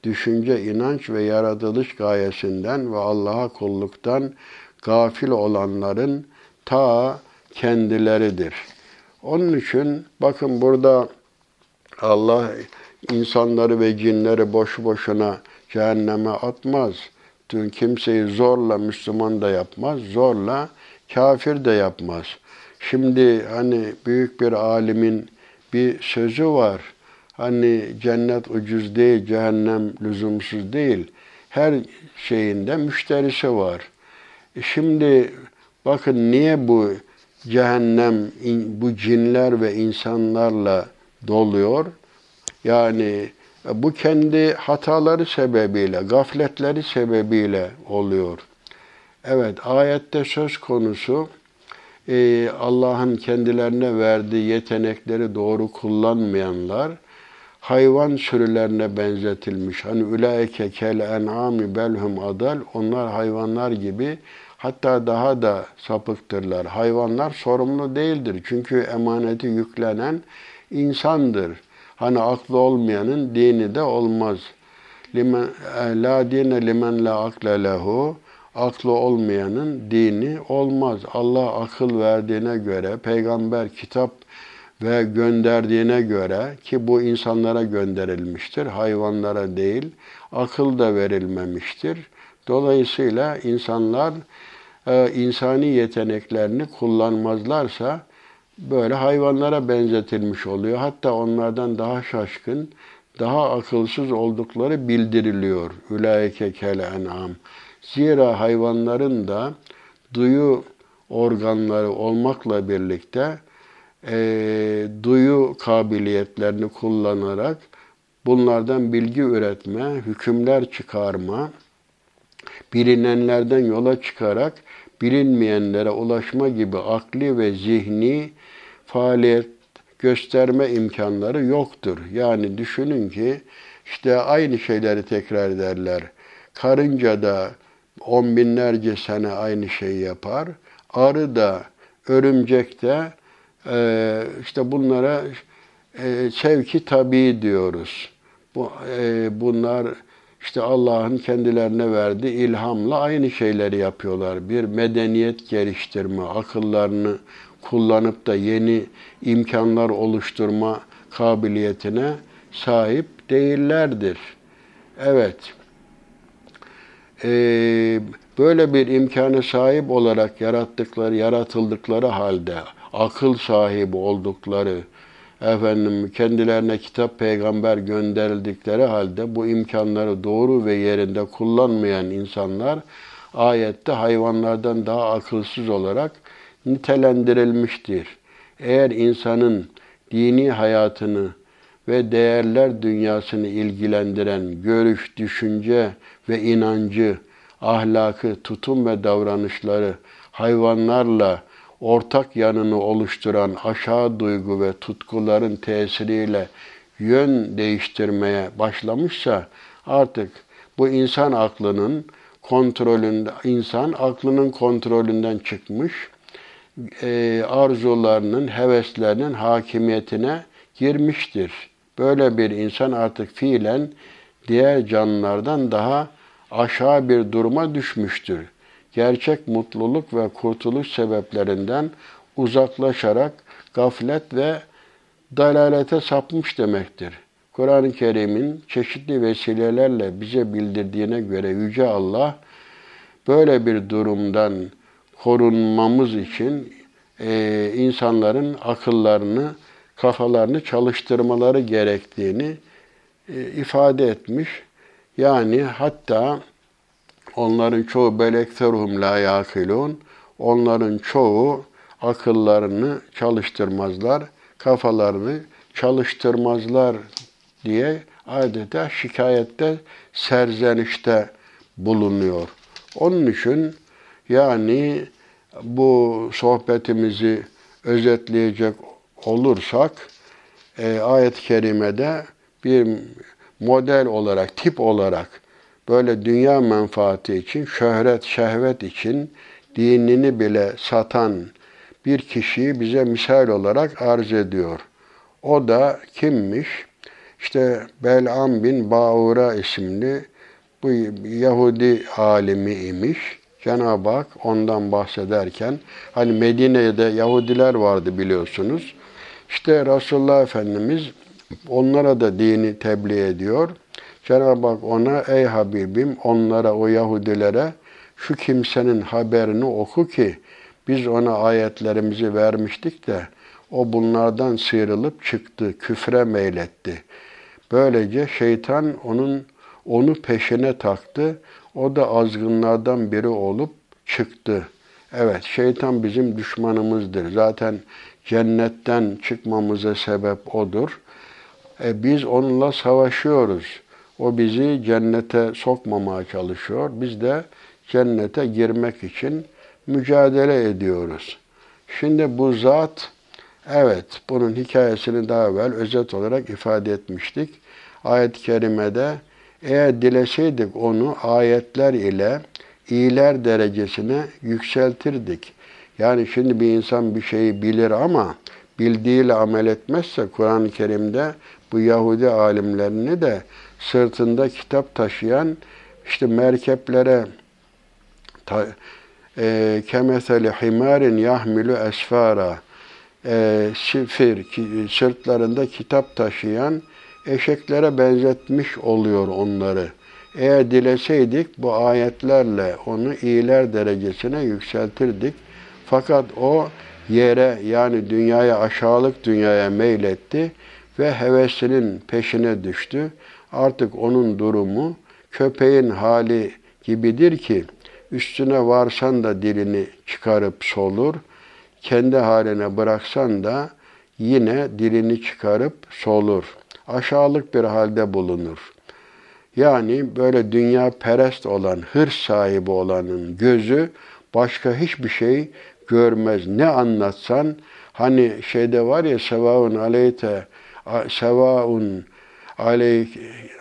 düşünce, inanç ve yaratılış gayesinden ve Allah'a kulluktan gafil olanların ta kendileridir.'' Onun için bakın burada Allah insanları ve cinleri boşu boşuna cehenneme atmaz. Tüm kimseyi zorla Müslüman da yapmaz, zorla kafir de yapmaz. Şimdi hani büyük bir alimin bir sözü var. Hani cennet ucuz değil, cehennem lüzumsuz değil. Her şeyinde müşterisi var. E şimdi bakın niye bu cehennem bu cinler ve insanlarla doluyor. Yani e, bu kendi hataları sebebiyle, gafletleri sebebiyle oluyor. Evet, ayette söz konusu e, Allah'ın kendilerine verdiği yetenekleri doğru kullanmayanlar, hayvan sürülerine benzetilmiş. Hani ülaike kel en'ami belhum adal. Onlar hayvanlar gibi hatta daha da sapıktırlar. Hayvanlar sorumlu değildir. Çünkü emaneti yüklenen insandır. Hani aklı olmayanın dini de olmaz. E, la dine limen la akle lehu. Aklı olmayanın dini olmaz. Allah akıl verdiğine göre, peygamber kitap ve gönderdiğine göre ki bu insanlara gönderilmiştir, hayvanlara değil, akıl da verilmemiştir. Dolayısıyla insanlar insani yeteneklerini kullanmazlarsa böyle hayvanlara benzetilmiş oluyor. Hatta onlardan daha şaşkın, daha akılsız oldukları bildiriliyor. Ülaike kel en'am. Zira hayvanların da duyu organları olmakla birlikte e, duyu kabiliyetlerini kullanarak bunlardan bilgi üretme, hükümler çıkarma, bilinenlerden yola çıkarak bilinmeyenlere ulaşma gibi akli ve zihni faaliyet gösterme imkanları yoktur. Yani düşünün ki işte aynı şeyleri tekrar ederler. Karınca da on binlerce sene aynı şeyi yapar. Arı da, örümcek de e, işte bunlara e, sevki tabi diyoruz. Bu, e, bunlar işte Allah'ın kendilerine verdiği ilhamla aynı şeyleri yapıyorlar. Bir medeniyet geliştirme, akıllarını kullanıp da yeni imkanlar oluşturma kabiliyetine sahip değillerdir. Evet. Ee, böyle bir imkanı sahip olarak yarattıkları, yaratıldıkları halde akıl sahibi oldukları, efendim kendilerine kitap peygamber gönderildikleri halde bu imkanları doğru ve yerinde kullanmayan insanlar ayette hayvanlardan daha akılsız olarak nitelendirilmiştir. Eğer insanın dini hayatını ve değerler dünyasını ilgilendiren görüş, düşünce ve inancı, ahlakı, tutum ve davranışları hayvanlarla ortak yanını oluşturan aşağı duygu ve tutkuların tesiriyle yön değiştirmeye başlamışsa artık bu insan aklının kontrolünde insan aklının kontrolünden çıkmış e, arzularının, heveslerinin hakimiyetine girmiştir. Böyle bir insan artık fiilen diğer canlılardan daha aşağı bir duruma düşmüştür gerçek mutluluk ve kurtuluş sebeplerinden uzaklaşarak gaflet ve dalalete sapmış demektir. Kur'an-ı Kerim'in çeşitli vesilelerle bize bildirdiğine göre Yüce Allah böyle bir durumdan korunmamız için e, insanların akıllarını, kafalarını çalıştırmaları gerektiğini e, ifade etmiş. Yani hatta Onların çoğu belekteruhum la yakilun. Onların çoğu akıllarını çalıştırmazlar, kafalarını çalıştırmazlar diye adeta şikayette, serzenişte bulunuyor. Onun için yani bu sohbetimizi özetleyecek olursak e, ayet-i kerimede bir model olarak, tip olarak böyle dünya menfaati için, şöhret, şehvet için dinini bile satan bir kişiyi bize misal olarak arz ediyor. O da kimmiş? İşte Bel'am bin Baura isimli bu Yahudi alimi imiş. Cenab-ı Hak ondan bahsederken hani Medine'de Yahudiler vardı biliyorsunuz. İşte Resulullah Efendimiz onlara da dini tebliğ ediyor. Cenab-ı Hak ona ey Habibim onlara o Yahudilere şu kimsenin haberini oku ki biz ona ayetlerimizi vermiştik de o bunlardan sıyrılıp çıktı, küfre meyletti. Böylece şeytan onun onu peşine taktı. O da azgınlardan biri olup çıktı. Evet, şeytan bizim düşmanımızdır. Zaten cennetten çıkmamıza sebep odur. E, biz onunla savaşıyoruz. O bizi cennete sokmamaya çalışıyor. Biz de cennete girmek için mücadele ediyoruz. Şimdi bu zat Evet, bunun hikayesini daha evvel özet olarak ifade etmiştik. Ayet-i kerimede eğer dileseydik onu ayetler ile iyiler derecesine yükseltirdik. Yani şimdi bir insan bir şeyi bilir ama bildiğiyle amel etmezse Kur'an-ı Kerim'de bu Yahudi alimlerini de sırtında kitap taşıyan işte merkeplere ta, e, kemeseli himarin yahmilu esfara e, sifir, sırtlarında kitap taşıyan eşeklere benzetmiş oluyor onları. Eğer dileseydik bu ayetlerle onu iyiler derecesine yükseltirdik. Fakat o yere yani dünyaya aşağılık dünyaya meyletti ve hevesinin peşine düştü. Artık onun durumu köpeğin hali gibidir ki üstüne varsan da dilini çıkarıp solur, kendi haline bıraksan da yine dilini çıkarıp solur. Aşağılık bir halde bulunur. Yani böyle dünya perest olan, hırs sahibi olanın gözü başka hiçbir şey görmez. Ne anlatsan hani şeyde var ya sevaun aleyte sevaun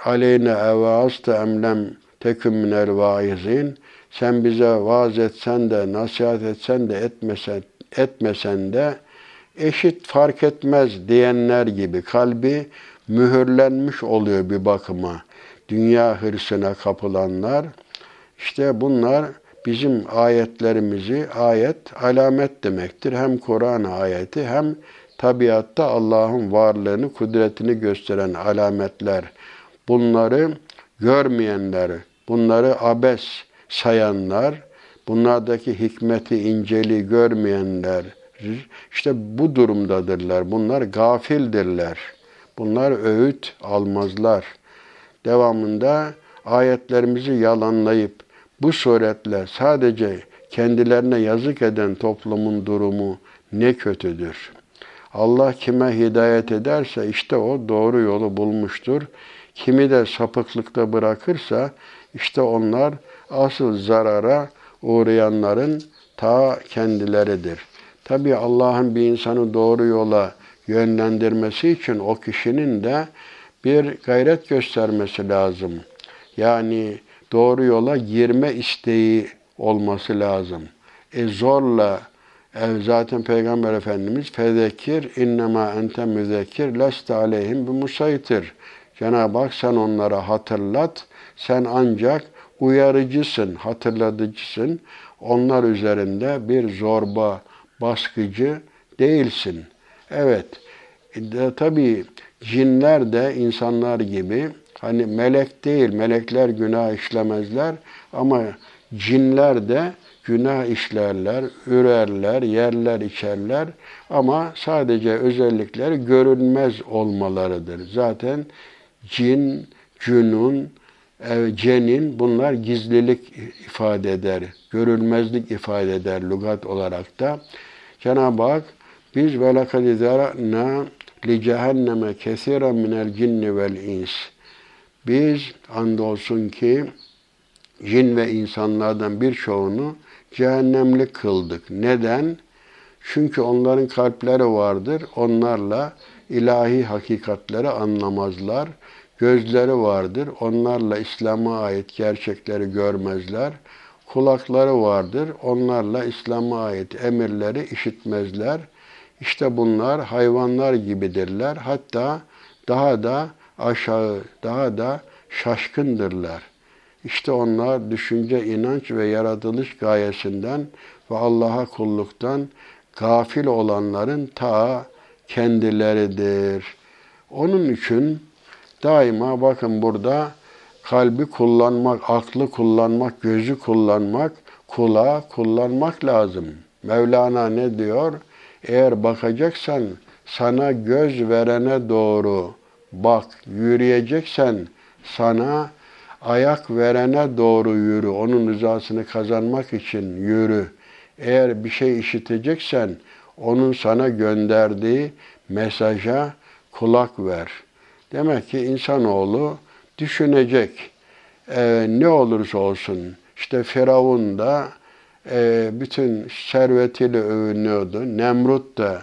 aleyne evazte emlem teküm minel vaizin sen bize vaaz etsen de nasihat etsen de etmesen etmesen de eşit fark etmez diyenler gibi kalbi mühürlenmiş oluyor bir bakıma. Dünya hırsına kapılanlar işte bunlar bizim ayetlerimizi ayet alamet demektir. Hem Kur'an ayeti hem tabiatta Allah'ın varlığını, kudretini gösteren alametler. Bunları görmeyenler, bunları abes sayanlar, bunlardaki hikmeti, inceliği görmeyenler, işte bu durumdadırlar. Bunlar gafildirler. Bunlar öğüt almazlar. Devamında ayetlerimizi yalanlayıp bu suretle sadece kendilerine yazık eden toplumun durumu ne kötüdür. Allah kime hidayet ederse işte o doğru yolu bulmuştur. Kimi de sapıklıkta bırakırsa işte onlar asıl zarara uğrayanların ta kendileridir. Tabi Allah'ın bir insanı doğru yola yönlendirmesi için o kişinin de bir gayret göstermesi lazım. Yani doğru yola girme isteği olması lazım. E zorla zaten Peygamber Efendimiz fezekir innema ente müzekir leste aleyhim bi musaytir. Cenab-ı Hak sen onlara hatırlat. Sen ancak uyarıcısın, hatırlatıcısın. Onlar üzerinde bir zorba, baskıcı değilsin. Evet, de, tabii cinler de insanlar gibi hani melek değil, melekler günah işlemezler ama cinler de günah işlerler, ürerler, yerler, içerler ama sadece özellikleri görünmez olmalarıdır. Zaten cin, cünun, e, cenin bunlar gizlilik ifade eder, görülmezlik ifade eder lügat olarak da. Cenab-ı Hak biz ve lekad li cehenneme kesiren minel cinni vel ins. Biz andolsun ki cin ve insanlardan birçoğunu cehennemlik kıldık. Neden? Çünkü onların kalpleri vardır. Onlarla ilahi hakikatleri anlamazlar. Gözleri vardır. Onlarla İslam'a ait gerçekleri görmezler. Kulakları vardır. Onlarla İslam'a ait emirleri işitmezler. İşte bunlar hayvanlar gibidirler. Hatta daha da aşağı, daha da şaşkındırlar. İşte onlar düşünce, inanç ve yaratılış gayesinden ve Allah'a kulluktan gafil olanların ta kendileridir. Onun için daima bakın burada kalbi kullanmak, aklı kullanmak, gözü kullanmak, kulağı kullanmak lazım. Mevlana ne diyor? Eğer bakacaksan sana göz verene doğru bak, yürüyeceksen sana ayak verene doğru yürü. Onun rızasını kazanmak için yürü. Eğer bir şey işiteceksen onun sana gönderdiği mesaja kulak ver. Demek ki insanoğlu düşünecek. Ee, ne olursa olsun işte Firavun da e, bütün servetiyle övünüyordu. Nemrut da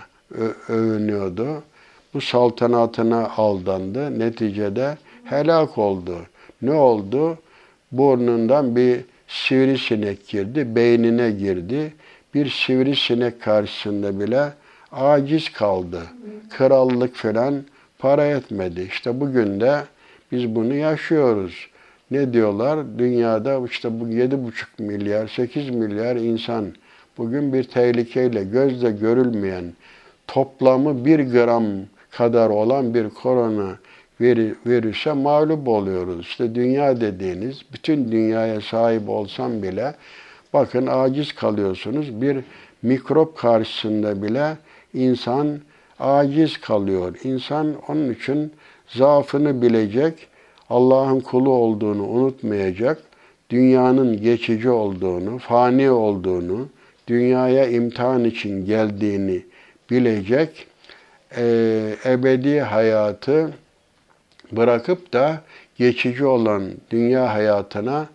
övünüyordu. Bu saltanatına aldandı. Neticede helak oldu. Ne oldu? Burnundan bir sivrisinek girdi, beynine girdi. Bir sivrisinek karşısında bile aciz kaldı. Krallık falan para etmedi. İşte bugün de biz bunu yaşıyoruz. Ne diyorlar? Dünyada işte bu 7,5 milyar, 8 milyar insan bugün bir tehlikeyle gözle görülmeyen toplamı bir gram kadar olan bir korona veri- virüse mağlup oluyoruz. İşte dünya dediğiniz bütün dünyaya sahip olsam bile bakın aciz kalıyorsunuz. Bir mikrop karşısında bile insan aciz kalıyor. İnsan onun için zaafını bilecek, Allah'ın kulu olduğunu unutmayacak, dünyanın geçici olduğunu, fani olduğunu, dünyaya imtihan için geldiğini bilecek, eee, ebedi hayatı bırakıp da geçici olan dünya hayatına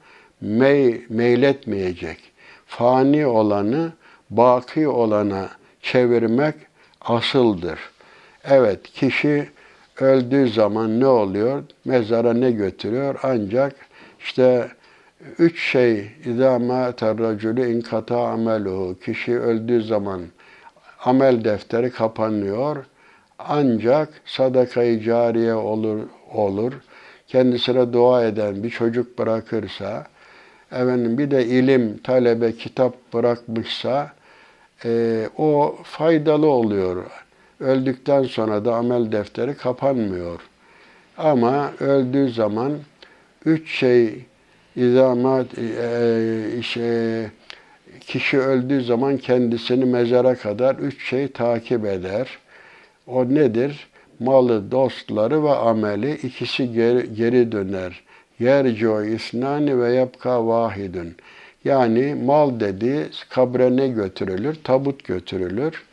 mey, meyletmeyecek. Fani olanı baki olana çevirmek asıldır. Evet kişi öldüğü zaman ne oluyor? Mezara ne götürüyor? Ancak işte üç şey idama terracülü inkata ameluhu. Kişi öldüğü zaman amel defteri kapanıyor. Ancak sadakayı cariye olur olur. Kendisine dua eden bir çocuk bırakırsa, efendim bir de ilim, talebe, kitap bırakmışsa, e, o faydalı oluyor. Öldükten sonra da amel defteri kapanmıyor. Ama öldüğü zaman üç şey izamat e, şey, kişi öldüğü zaman kendisini mezara kadar üç şey takip eder. O nedir? Malı, dostları ve ameli ikisi geri, geri döner. Yerco isnani ve yapka vahidun. Yani mal dedi kabre ne götürülür? Tabut götürülür.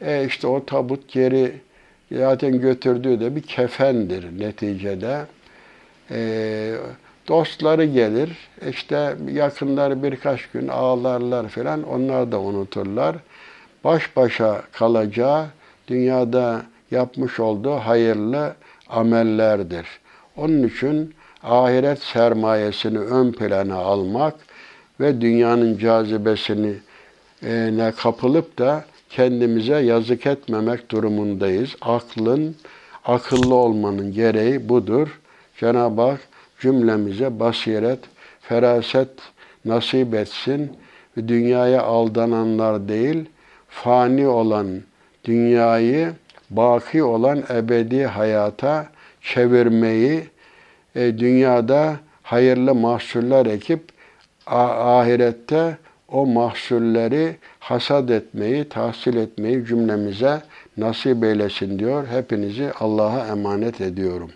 E işte o tabut geri zaten götürdüğü de bir kefendir neticede. E, dostları gelir. işte yakınları birkaç gün ağlarlar falan. Onlar da unuturlar. Baş başa kalacağı dünyada yapmış olduğu hayırlı amellerdir. Onun için ahiret sermayesini ön plana almak ve dünyanın cazibesini e, ne kapılıp da kendimize yazık etmemek durumundayız. Aklın, akıllı olmanın gereği budur. Cenab-ı Hak cümlemize basiret, feraset nasip etsin dünyaya aldananlar değil, fani olan dünyayı baki olan ebedi hayata çevirmeyi, e, dünyada hayırlı mahsuller ekip ahirette o mahsulleri hasat etmeyi, tahsil etmeyi cümlemize nasip eylesin diyor. Hepinizi Allah'a emanet ediyorum.